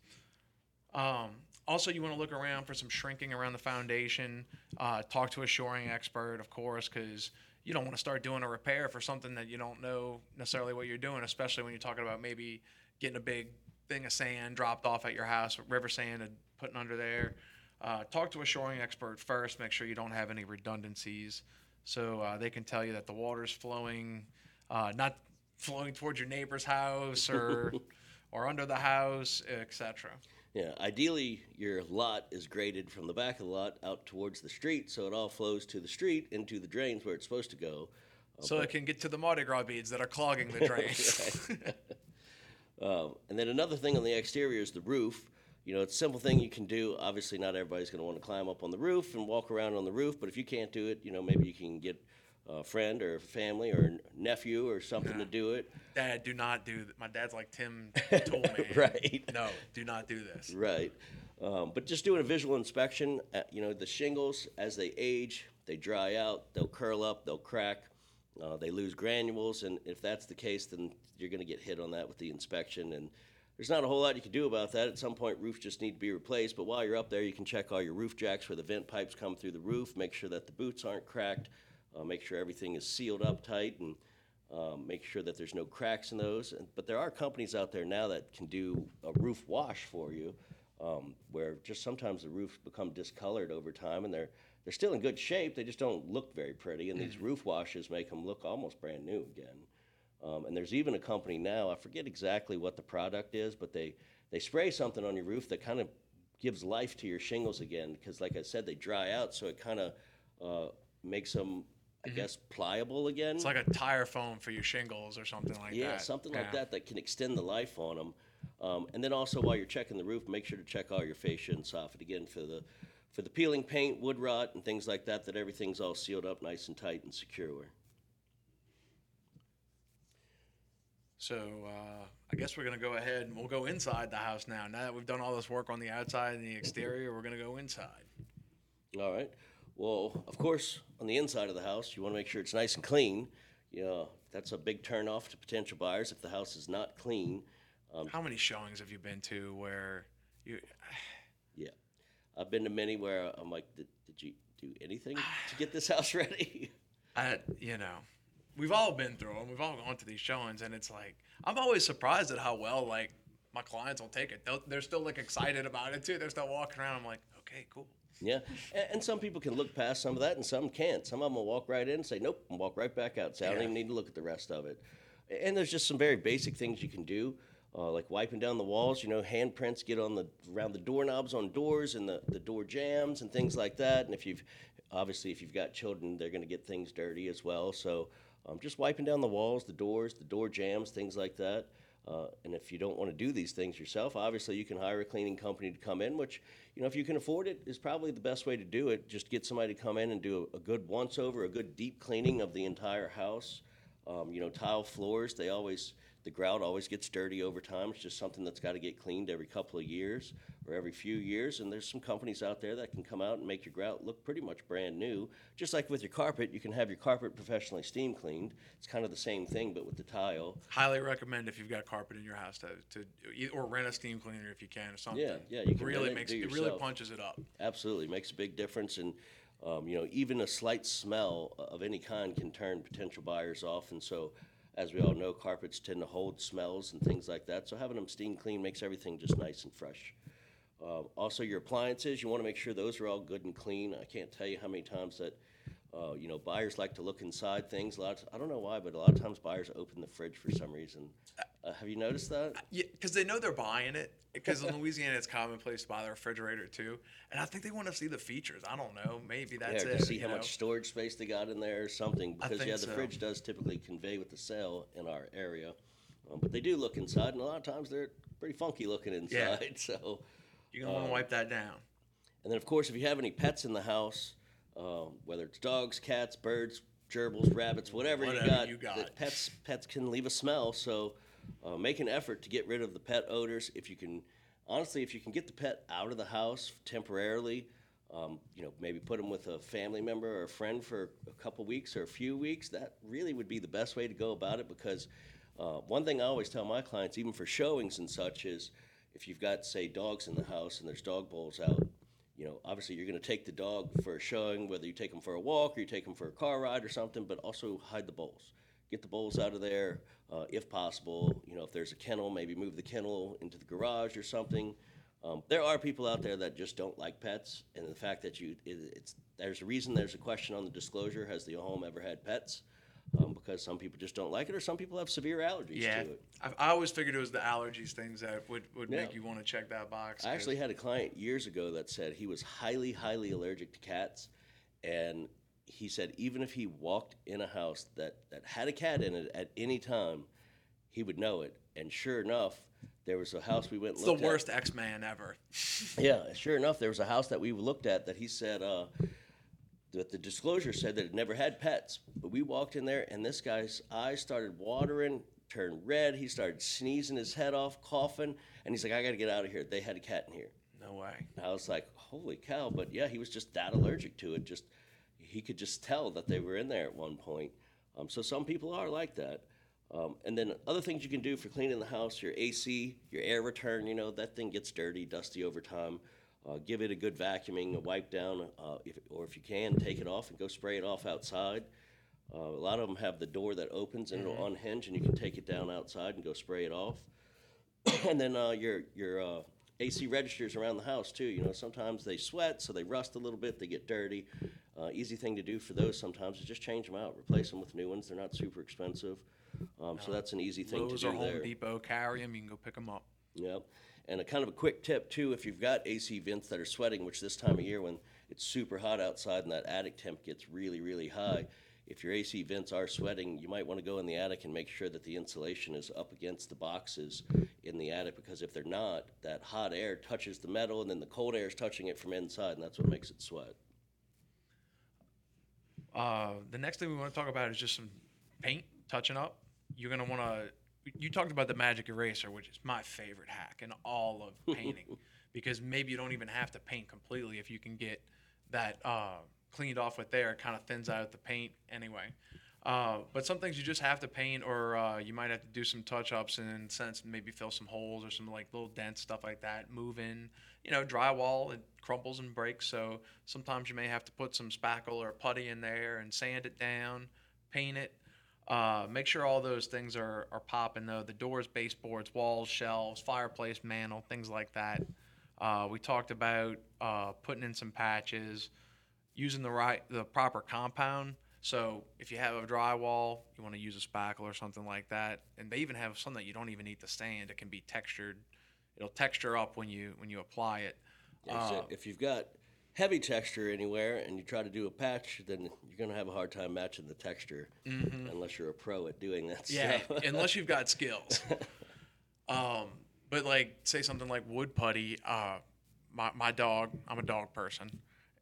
um, also you want to look around for some shrinking around the foundation. Uh, talk to a shoring expert of course because you don't want to start doing a repair for something that you don't know necessarily what you're doing especially when you're talking about maybe getting a big thing of sand dropped off at your house river sand and putting under there. Uh, talk to a shoring expert first make sure you don't have any redundancies so uh, they can tell you that the water's flowing uh, not flowing towards your neighbor's house or or under the house etc Yeah, ideally your lot is graded from the back of the lot out towards the street, so it all flows to the street into the drains where it's supposed to go. so it can get to the Mardi Gras beads that are clogging the drains. Um, and then another thing on the exterior is the roof. You know, it's a simple thing you can do. Obviously, not everybody's going to want to climb up on the roof and walk around on the roof, but if you can't do it, you know, maybe you can get a friend or family or nephew or something to do it. Dad, do not do that. My dad's like Tim Toolman. Right. No, do not do this. Right. Um, but just doing a visual inspection, uh, you know, the shingles, as they age, they dry out, they'll curl up, they'll crack, uh, they lose granules. And if that's the case, then you're going to get hit on that with the inspection. And there's not a whole lot you can do about that. At some point, roofs just need to be replaced. But while you're up there, you can check all your roof jacks where the vent pipes come through the roof, make sure that the boots aren't cracked, uh, make sure everything is sealed up tight, and um, make sure that there's no cracks in those. And, but there are companies out there now that can do a roof wash for you, um, where just sometimes the roofs become discolored over time, and they're they're still in good shape. They just don't look very pretty, and these roof washes make them look almost brand new again. Um, and there's even a company now, I forget exactly what the product is, but they, they spray something on your roof that kind of gives life to your shingles again. Because, like I said, they dry out, so it kind of uh, makes them, I guess, pliable again. It's like a tire foam for your shingles or something like yeah, that. Yeah, something like Yeah. that that can extend the life on them. Um, and then also, while you're checking the roof, make sure to check all your fascia and soffit again for the for the peeling paint, wood rot, and things like that. That everything's all sealed up nice and tight and secure. So uh, I guess we're gonna go ahead and we'll go inside the house now. Now that we've done all this work on the outside and the exterior, we're gonna go inside. All right. Well, of course, on the inside of the house, you want to make sure it's nice and clean. You know, that's a big turnoff to potential buyers if the house is not clean. Um, how many showings have you been to where you? Yeah, I've been to many where I'm like, did, did you do anything to get this house ready? I, you know, we've all been through them. We've all gone to these showings, and it's like I'm always surprised at how well like my clients will take it. They'll, they're still like excited about it too. They're still walking around. I'm like, okay, cool. Yeah, and, and some people can look past some of that, and some can't. Some of them will walk right in and say, "Nope," and walk right back out. Say, "I don't Yeah. even need to look at the rest of it." And there's just some very basic things you can do, uh, like wiping down the walls. You know, handprints get on the around the doorknobs on doors and the, the door jambs and things like that. And if you've obviously if you've got children, they're going to get things dirty as well. So um, just wiping down the walls, the doors, the door jambs, things like that. Uh, and if you don't want to do these things yourself, obviously you can hire a cleaning company to come in, which, you know, if you can afford it, is probably the best way to do it. Just get somebody to come in and do a, a good once over, a good deep cleaning of the entire house. Um, you know, tile floors, they always, the grout always gets dirty over time. It's just something that's got to get cleaned every couple of years or every few years. And there's some companies out there that can come out and make your grout look pretty much brand new. Just like with your carpet, you can have your carpet professionally steam cleaned. It's kind of the same thing, but with the tile. Highly recommend if you've got carpet in your house to, to or rent a steam cleaner if you can or something. Yeah, yeah, you can really it, makes do it really punches it up. Absolutely, makes a big difference, and um, you know, even a slight smell of any kind can turn potential buyers off. And so, as we all know, carpets tend to hold smells and things like that. So having them steam clean makes everything just nice and fresh. Um, also, your appliances, you want to make sure those are all good and clean. I can't tell you how many times that. Uh, you know, buyers like to look inside things. A lot. Of, I don't know why, but a lot of times buyers open the fridge for some reason. Uh, have you noticed that? Yeah, because they know they're buying it. Because in Louisiana, it's commonplace to buy the refrigerator too, and I think they want to see the features. I don't know. Maybe that's yeah, it. to see how know? much storage space they got in there or something. Because yeah, the so. fridge does typically convey with the sale in our area, um, but they do look inside, and a lot of times they're pretty funky looking inside. Yeah. So, You're gonna want um, to wipe that down. and then of course, if you have any pets in the house, um, whether it's dogs, cats, birds, gerbils, rabbits, whatever, Whatever you got, you got. pets pets can leave a smell. So, uh, make an effort to get rid of the pet odors. If you can, honestly, if you can get the pet out of the house temporarily, um, you know, maybe put them with a family member or a friend for a couple weeks or a few weeks. That really would be the best way to go about it because uh, one thing I always tell my clients, even for showings and such, is if you've got, say, dogs in the house and there's dog bowls out, you know, obviously you're going to take the dog for a showing, whether you take them for a walk or you take them for a car ride or something, but also hide the bowls. Get the bowls out of there uh, if possible. You know, if there's a kennel, maybe move the kennel into the garage or something. Um, there are people out there that just don't like pets, and the fact that you, it, it's there's a reason there's a question on the disclosure: Has the home ever had pets? Um, because some people just don't like it, or some people have severe allergies Yeah, to it. I, I always figured it was the allergies things that would, would make you want to check that box. I actually had a client years ago that said he was highly, highly allergic to cats, and he said even if he walked in a house that that had a cat in it at any time, he would know it. And sure enough, there was a house we went. It's the worst X Man ever. Yeah, sure enough, there was a house that we looked at that he said uh, that the disclosure said that it never had pets. But we walked in there, and this guy's eyes started watering, turned red. He started sneezing his head off, coughing, and he's like, "I got to get out of here. They had a cat in here." No way. And I was like, "Holy cow!" But yeah, he was just that allergic to it. Just he could just tell that they were in there at one point. Um, so some people are like that. Um, and then other things you can do for cleaning the house, your AC, your air return, you know, that thing gets dirty, dusty over time. Uh, give it a good vacuuming, a wipe down, uh, if, or if you can, take it off and go spray it off outside. Uh, a lot of them have the door that opens and it'll unhinge, and you can take it down outside and go spray it off. and then uh, your your uh, AC registers around the house too. You know, sometimes they sweat, so they rust a little bit. They get dirty. Uh, easy thing to do for those sometimes is just change them out, replace them with new ones. They're not super expensive, um, so that's an easy thing Lowe's to do Home there. Depot carry them. You can go pick them up. Yep. And a kind of a quick tip too, if you've got AC vents that are sweating, which this time of year when it's super hot outside and that attic temp gets really, really high, if your AC vents are sweating, you might want to go in the attic and make sure that the insulation is up against the boxes in the attic because if they're not, that hot air touches the metal and then the cold air is touching it from inside and that's what makes it sweat. Uh, the next thing we want to talk about is just some paint touching up. You're gonna want to. You talked about the magic eraser, which is my favorite hack in all of painting, because maybe you don't even have to paint completely if you can get that uh, cleaned off with there. It kind of thins out the paint anyway. Uh, but some things you just have to paint, or uh, you might have to do some touch-ups and sense maybe fill some holes or some like little dents, stuff like that. Move in, you know, drywall it crumbles and breaks, so sometimes you may have to put some spackle or putty in there and sand it down, paint it. Uh, make sure all those things are, are popping though. The doors, baseboards, walls, shelves, fireplace, mantle, things like that. Uh, we talked about uh, putting in some patches, using the right the proper compound. So if you have a drywall, you want to use a spackle or something like that. And they even have some that you don't even need to sand. It can be textured. It'll texture up when you when you apply it. Yeah, so Uh, if you've got heavy texture anywhere and you try to do a patch, then you're going to have a hard time matching the texture unless you're a pro at doing that Mm-hmm. Yeah, unless you've got skills. Um, but like, say something like wood putty. Uh, my my dog. I'm a dog person,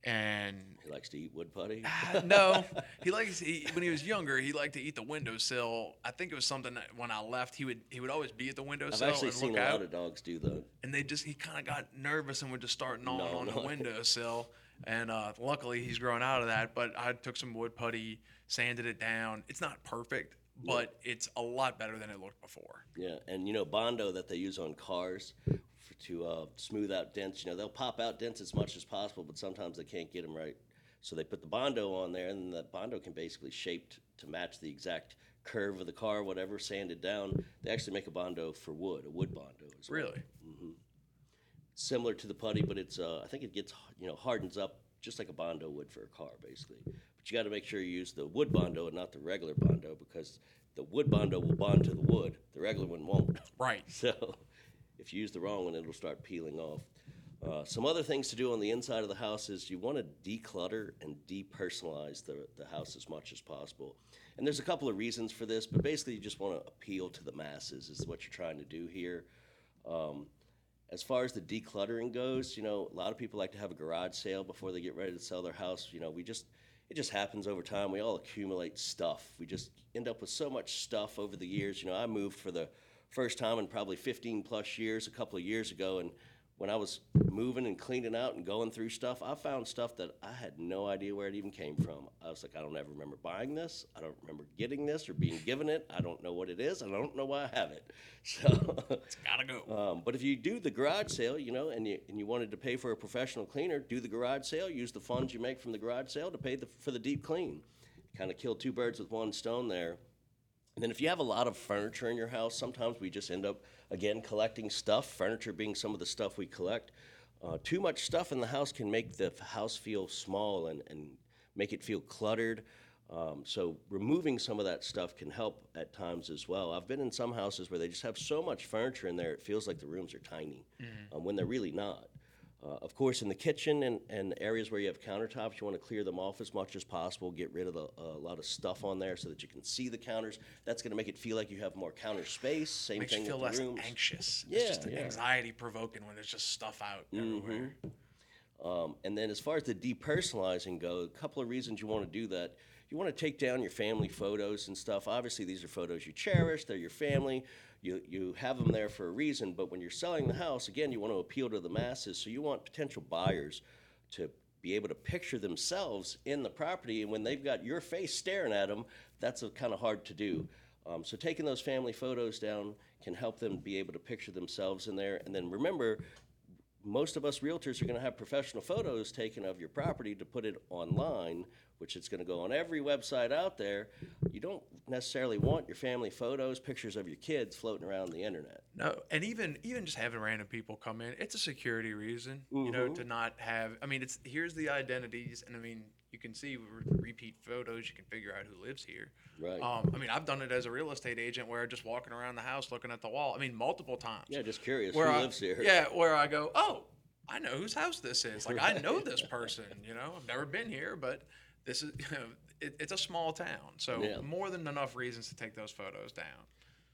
and He likes to eat wood putty. uh, no, he likes he, when he was younger. He liked to eat the windowsill. I think it was something that when I left, he would he would always be at the windowsill. I've actually and seen look a out. lot of dogs do that. and they just he kind of got nervous and would just start gnawing No, on the no. windowsill. And uh, luckily, he's grown out of that. But I took some wood putty, sanded it down. It's not perfect, but it's a lot better than it looked before. Yeah, and you know Bondo that they use on cars to uh, smooth out dents. You know they'll pop out dents as much as possible, but sometimes they can't get them right. So they put the Bondo on there, and the Bondo can basically shaped to match the exact curve of the car, whatever, sanded down. They actually make a Bondo for wood, a wood Bondo as well. Really, Similar to the putty, but it's uh, I think it gets you know hardens up just like a Bondo would for a car, basically. But you got to make sure you use the wood Bondo and not the regular Bondo because the wood Bondo will bond to the wood, the regular one won't. right? So if you use the wrong one, it'll start peeling off. Uh, some other things to do on the inside of the house is you want to declutter and depersonalize the, the house as much as possible. And there's a couple of reasons for this, but basically you just want to appeal to the masses is what you're trying to do here. Um, as far as the decluttering goes, you know, a lot of people like to have a garage sale before they get ready to sell their house. You know, we just it just happens over time. We all accumulate stuff. We just end up with so much stuff over the years. You know, I moved for the first time in probably 15 plus years a couple of years ago, and when I was moving and cleaning out and going through stuff, I found stuff that I had no idea where it even came from. I was like, I don't ever remember buying this. I don't remember getting this or being given it. I don't know what it is. I don't know why I have it. So. It's gotta go. Um, but if you do the garage sale, you know, and you and you wanted to pay for a professional cleaner, do the garage sale. Use the funds you make from the garage sale to pay the, for the deep clean. Kind of kill two birds with one stone there. And then if you have a lot of furniture in your house, sometimes we just end up again collecting stuff. Furniture being some of the stuff we collect. Uh, too much stuff in the house can make the house feel small and, and make it feel cluttered. Um, so removing some of that stuff can help at times as well. I've been in some houses where they just have so much furniture in there, it feels like the rooms are tiny um, when they're really not. Uh, of course, in the kitchen and, and areas where you have countertops, you want to clear them off as much as possible. Get rid of the, a lot of stuff on there so that you can see the counters. That's going to make it feel like you have more counter space. Same Makes you thing feel with less the rooms. anxious. Yeah, it's just yeah. anxiety provoking when there's just stuff out everywhere. Um, and then as far as the depersonalizing go, a couple of reasons you want to do that. You want to take down your family photos and stuff. Obviously, these are photos you cherish. They're your family. You, you have them there for a reason. But when you're selling the house, again, you want to appeal to the masses. So you want potential buyers to be able to picture themselves in the property. And when they've got your face staring at them, that's kind of hard to do. Um, so taking those family photos down can help them be able to picture themselves in there. And then remember, most of us realtors are going to have professional photos taken of your property to put it online, which it's going to go on every website out there. You don't necessarily want your family photos, pictures of your kids floating around the internet. No, and even even just having random people come in, it's a security reason, you know, mm-hmm. to not have. I mean, it's here's the identities, and I mean, you can see re- repeat photos. You can figure out who lives here. Right. Um, I mean, I've done it as a real estate agent, where just walking around the house, looking at the wall. I mean, multiple times. Yeah, just curious where who I, lives here. Yeah, where I go, oh, I know whose house this is. Like I know this person. You know, I've never been here, but this is. You know, it, it's a small town, so Yeah. more than enough reasons to take those photos down.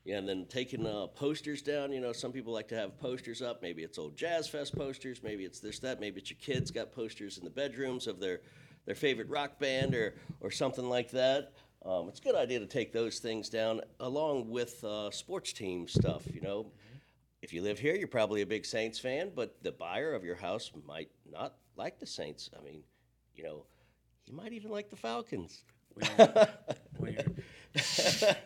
Yeah, and then taking uh, posters down. You know, some people like to have posters up. Maybe it's old Jazz Fest posters. Maybe it's this, that. Maybe it's your kids got posters in the bedrooms of their their favorite rock band or or something like that. Um, it's a good idea to take those things down along with uh, sports team stuff. You know, if you live here, you're probably a big Saints fan, but the buyer of your house might not like the Saints. I mean, you know, he might even like the Falcons. Weird. Weird.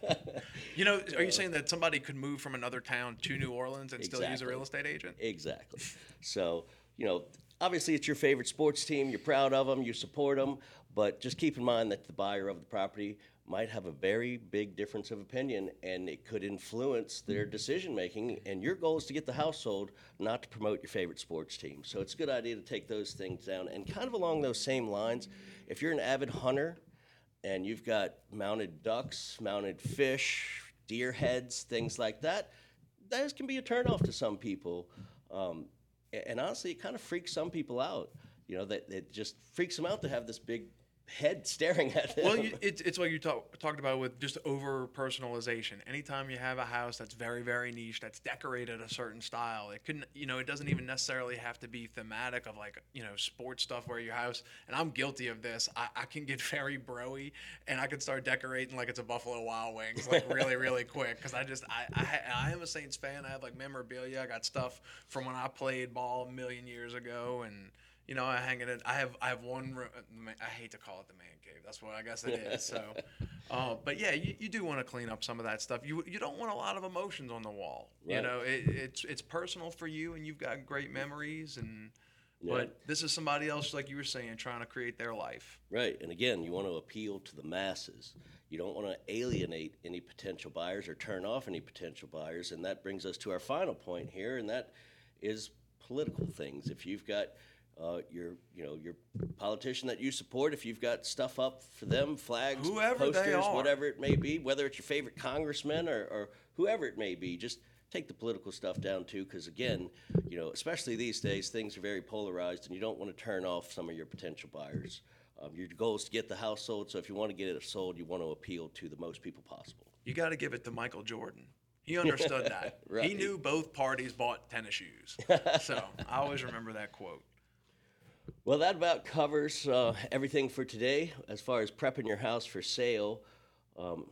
you know, are you saying that somebody could move from another town to New Orleans and still use a real estate agent? Exactly. So, you know, obviously it's your favorite sports team. You're proud of them. You support them. But just keep in mind that the buyer of the property might have a very big difference of opinion and it could influence their decision making. And your goal is to get the house sold, not to promote your favorite sports team. So it's a good idea to take those things down. And kind of along those same lines, if you're an avid hunter and you've got mounted ducks, mounted fish, deer heads, things like that, those can be a turnoff to some people. Um, and honestly, it kind of freaks some people out. You know, that it just freaks them out to have this big head staring at them. Well, you, it's it's what you talk, talked about with just over personalization. Anytime you have a house that's very very niche, that's decorated a certain style, it couldn't you know it doesn't even necessarily have to be thematic of like you know sports stuff where your house. And I'm guilty of this. I, I can get very broy, and I can start decorating like it's a Buffalo Wild Wings like really really quick because I just I, I I am a Saints fan. I have like memorabilia. I got stuff from when I played ball a million years ago and you know, I hang it in. I have I have one room. I hate to call it the man cave. That's what I guess it is. So, uh, but yeah, you, you do want to clean up some of that stuff. You you don't want a lot of emotions on the wall. You know, it, it's it's personal for you, and you've got great memories. And Yeah. but this is somebody else, like you were saying, trying to create their life. Right. And again, you want to appeal to the masses. You don't want to alienate any potential buyers or turn off any potential buyers. And that brings us to our final point here, and that is political things. If you've got uh, your, you know, your politician that you support, if you've got stuff up for them, flags, Whoever posters, whatever it may be, whether it's your favorite congressman or, or whoever it may be, just take the political stuff down too. Because again, you know, especially these days, things are very polarized, and you don't want to turn off some of your potential buyers. Um, your goal is to get the house sold. So if you want to get it sold, you want to appeal to the most people possible. You got to give it to Michael Jordan. He understood that. He knew both parties bought tennis shoes. So I always remember that quote. Well, that about covers uh, everything for today as far as prepping your house for sale. Um,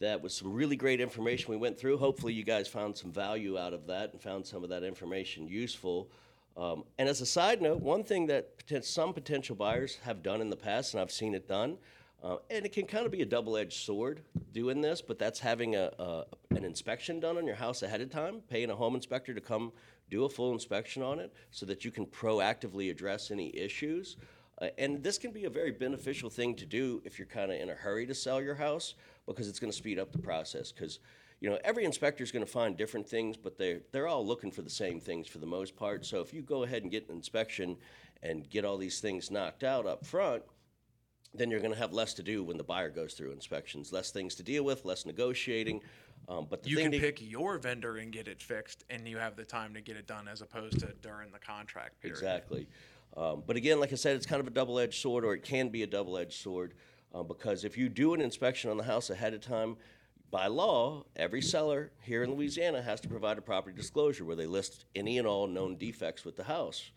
that was some really great information we went through. Hopefully, you guys found some value out of that and found some of that information useful. Um, and as a side note, one thing that poten- some potential buyers have done in the past, and I've seen it done, uh, and it can kind of be a double-edged sword doing this, but that's having a, a an inspection done on your house ahead of time, paying a home inspector to come do a full inspection on it, so that you can proactively address any issues. Uh, and this can be a very beneficial thing to do if you're kind of in a hurry to sell your house because it's going to speed up the process. Because you know every inspector is going to find different things, but they they're all looking for the same things for the most part. So if you go ahead and get an inspection and get all these things knocked out up front, then you're going to have less to do when the buyer goes through inspections. Less things to deal with, less negotiating. Um, but the You can to- pick your vendor and get it fixed, and you have the time to get it done as opposed to during the contract period. Exactly. Um, but again, like I said, it's kind of a double edged sword, or it can be a double edged sword, uh, because if you do an inspection on the house ahead of time, by law, every seller here in Louisiana has to provide a property disclosure where they list any and all known defects with the house.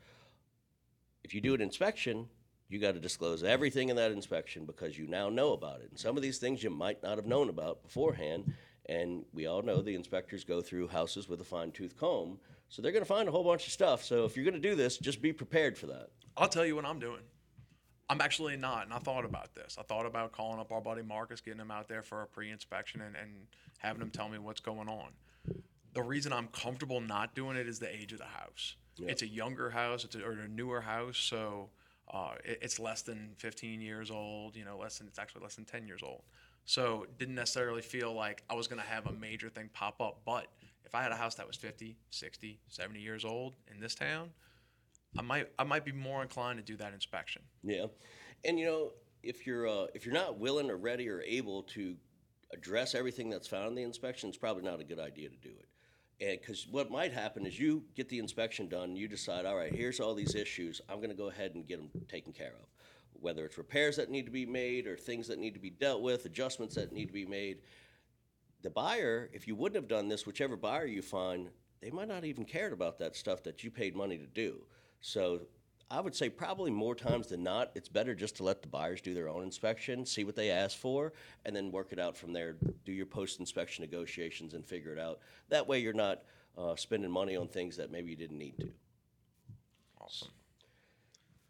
If you do an inspection, you got to disclose everything in that inspection because you now know about it. And some of these things you might not have known about beforehand. And we all know the inspectors go through houses with a fine tooth comb. So they're going to find a whole bunch of stuff. So if you're going to do this, just be prepared for that. I'll tell you what I'm doing. I'm actually not, and I thought about this. I thought about calling up our buddy Marcus, getting him out there for a pre-inspection, and, and having him tell me what's going on. The reason I'm comfortable not doing it is the age of the house. It's a younger house, it's a, or a newer house, so uh, it, it's less than 15 years old. You know, less than it's actually less than 10 years old. So didn't necessarily feel like I was going to have a major thing pop up. But if I had a house that was 50, 60, 70 years old in this town, I might I might be more inclined to do that inspection. Yeah, and you know, if you're uh, if you're not willing or ready or able to address everything that's found in the inspection, it's probably not a good idea to do it. And because what might happen is you get the inspection done, you decide, all right, here's all these issues. I'm going to go ahead and get them taken care of. Whether it's repairs that need to be made or things that need to be dealt with, adjustments that need to be made. The buyer, if you wouldn't have done this, whichever buyer you find, they might not even cared about that stuff that you paid money to do. So I would say probably more times than not, it's better just to let the buyers do their own inspection, see what they ask for, and then work it out from there. Do your post inspection negotiations and figure it out. That way, you're not uh, spending money on things that maybe you didn't need to. Awesome.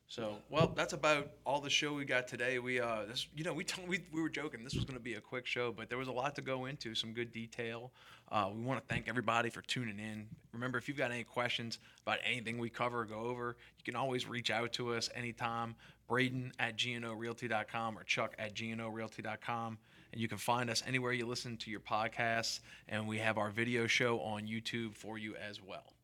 So, well, that's about all the show we got today. We, uh, this, you know, we we, we were joking this was going to be a quick show, but there was a lot to go into, some good detail. Uh, we want to thank everybody for tuning in. Remember, if you've got any questions about anything we cover or go over, you can always reach out to us anytime. Braden at gnorealty.com or Chuck at gnorealty.com. And you can find us anywhere you listen to your podcasts. And we have our video show on YouTube for you as well.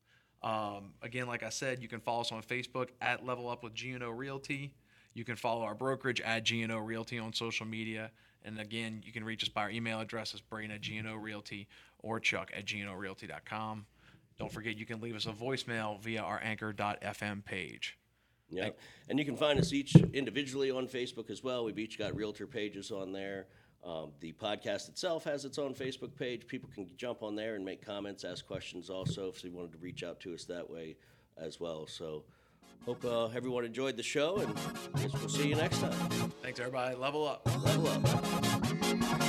Um, again, like I said, you can follow us on Facebook at Level Up with GNO Realty. You can follow our brokerage at GNO Realty on social media. And again, you can reach us by our email addresses, Braden at GNO Realty or Chuck at GNO GNORealty.com. Don't forget, you can leave us a voicemail via our anchor.fm page. Yeah, and you can find us each individually on Facebook as well. We've each got realtor pages on there. Um, the podcast itself has its own Facebook page. People can jump on there and make comments, ask questions also if they wanted to reach out to us that way as well. So, hope uh, everyone enjoyed the show, and I guess we'll see you next time. Thanks, everybody. Level up. Level up.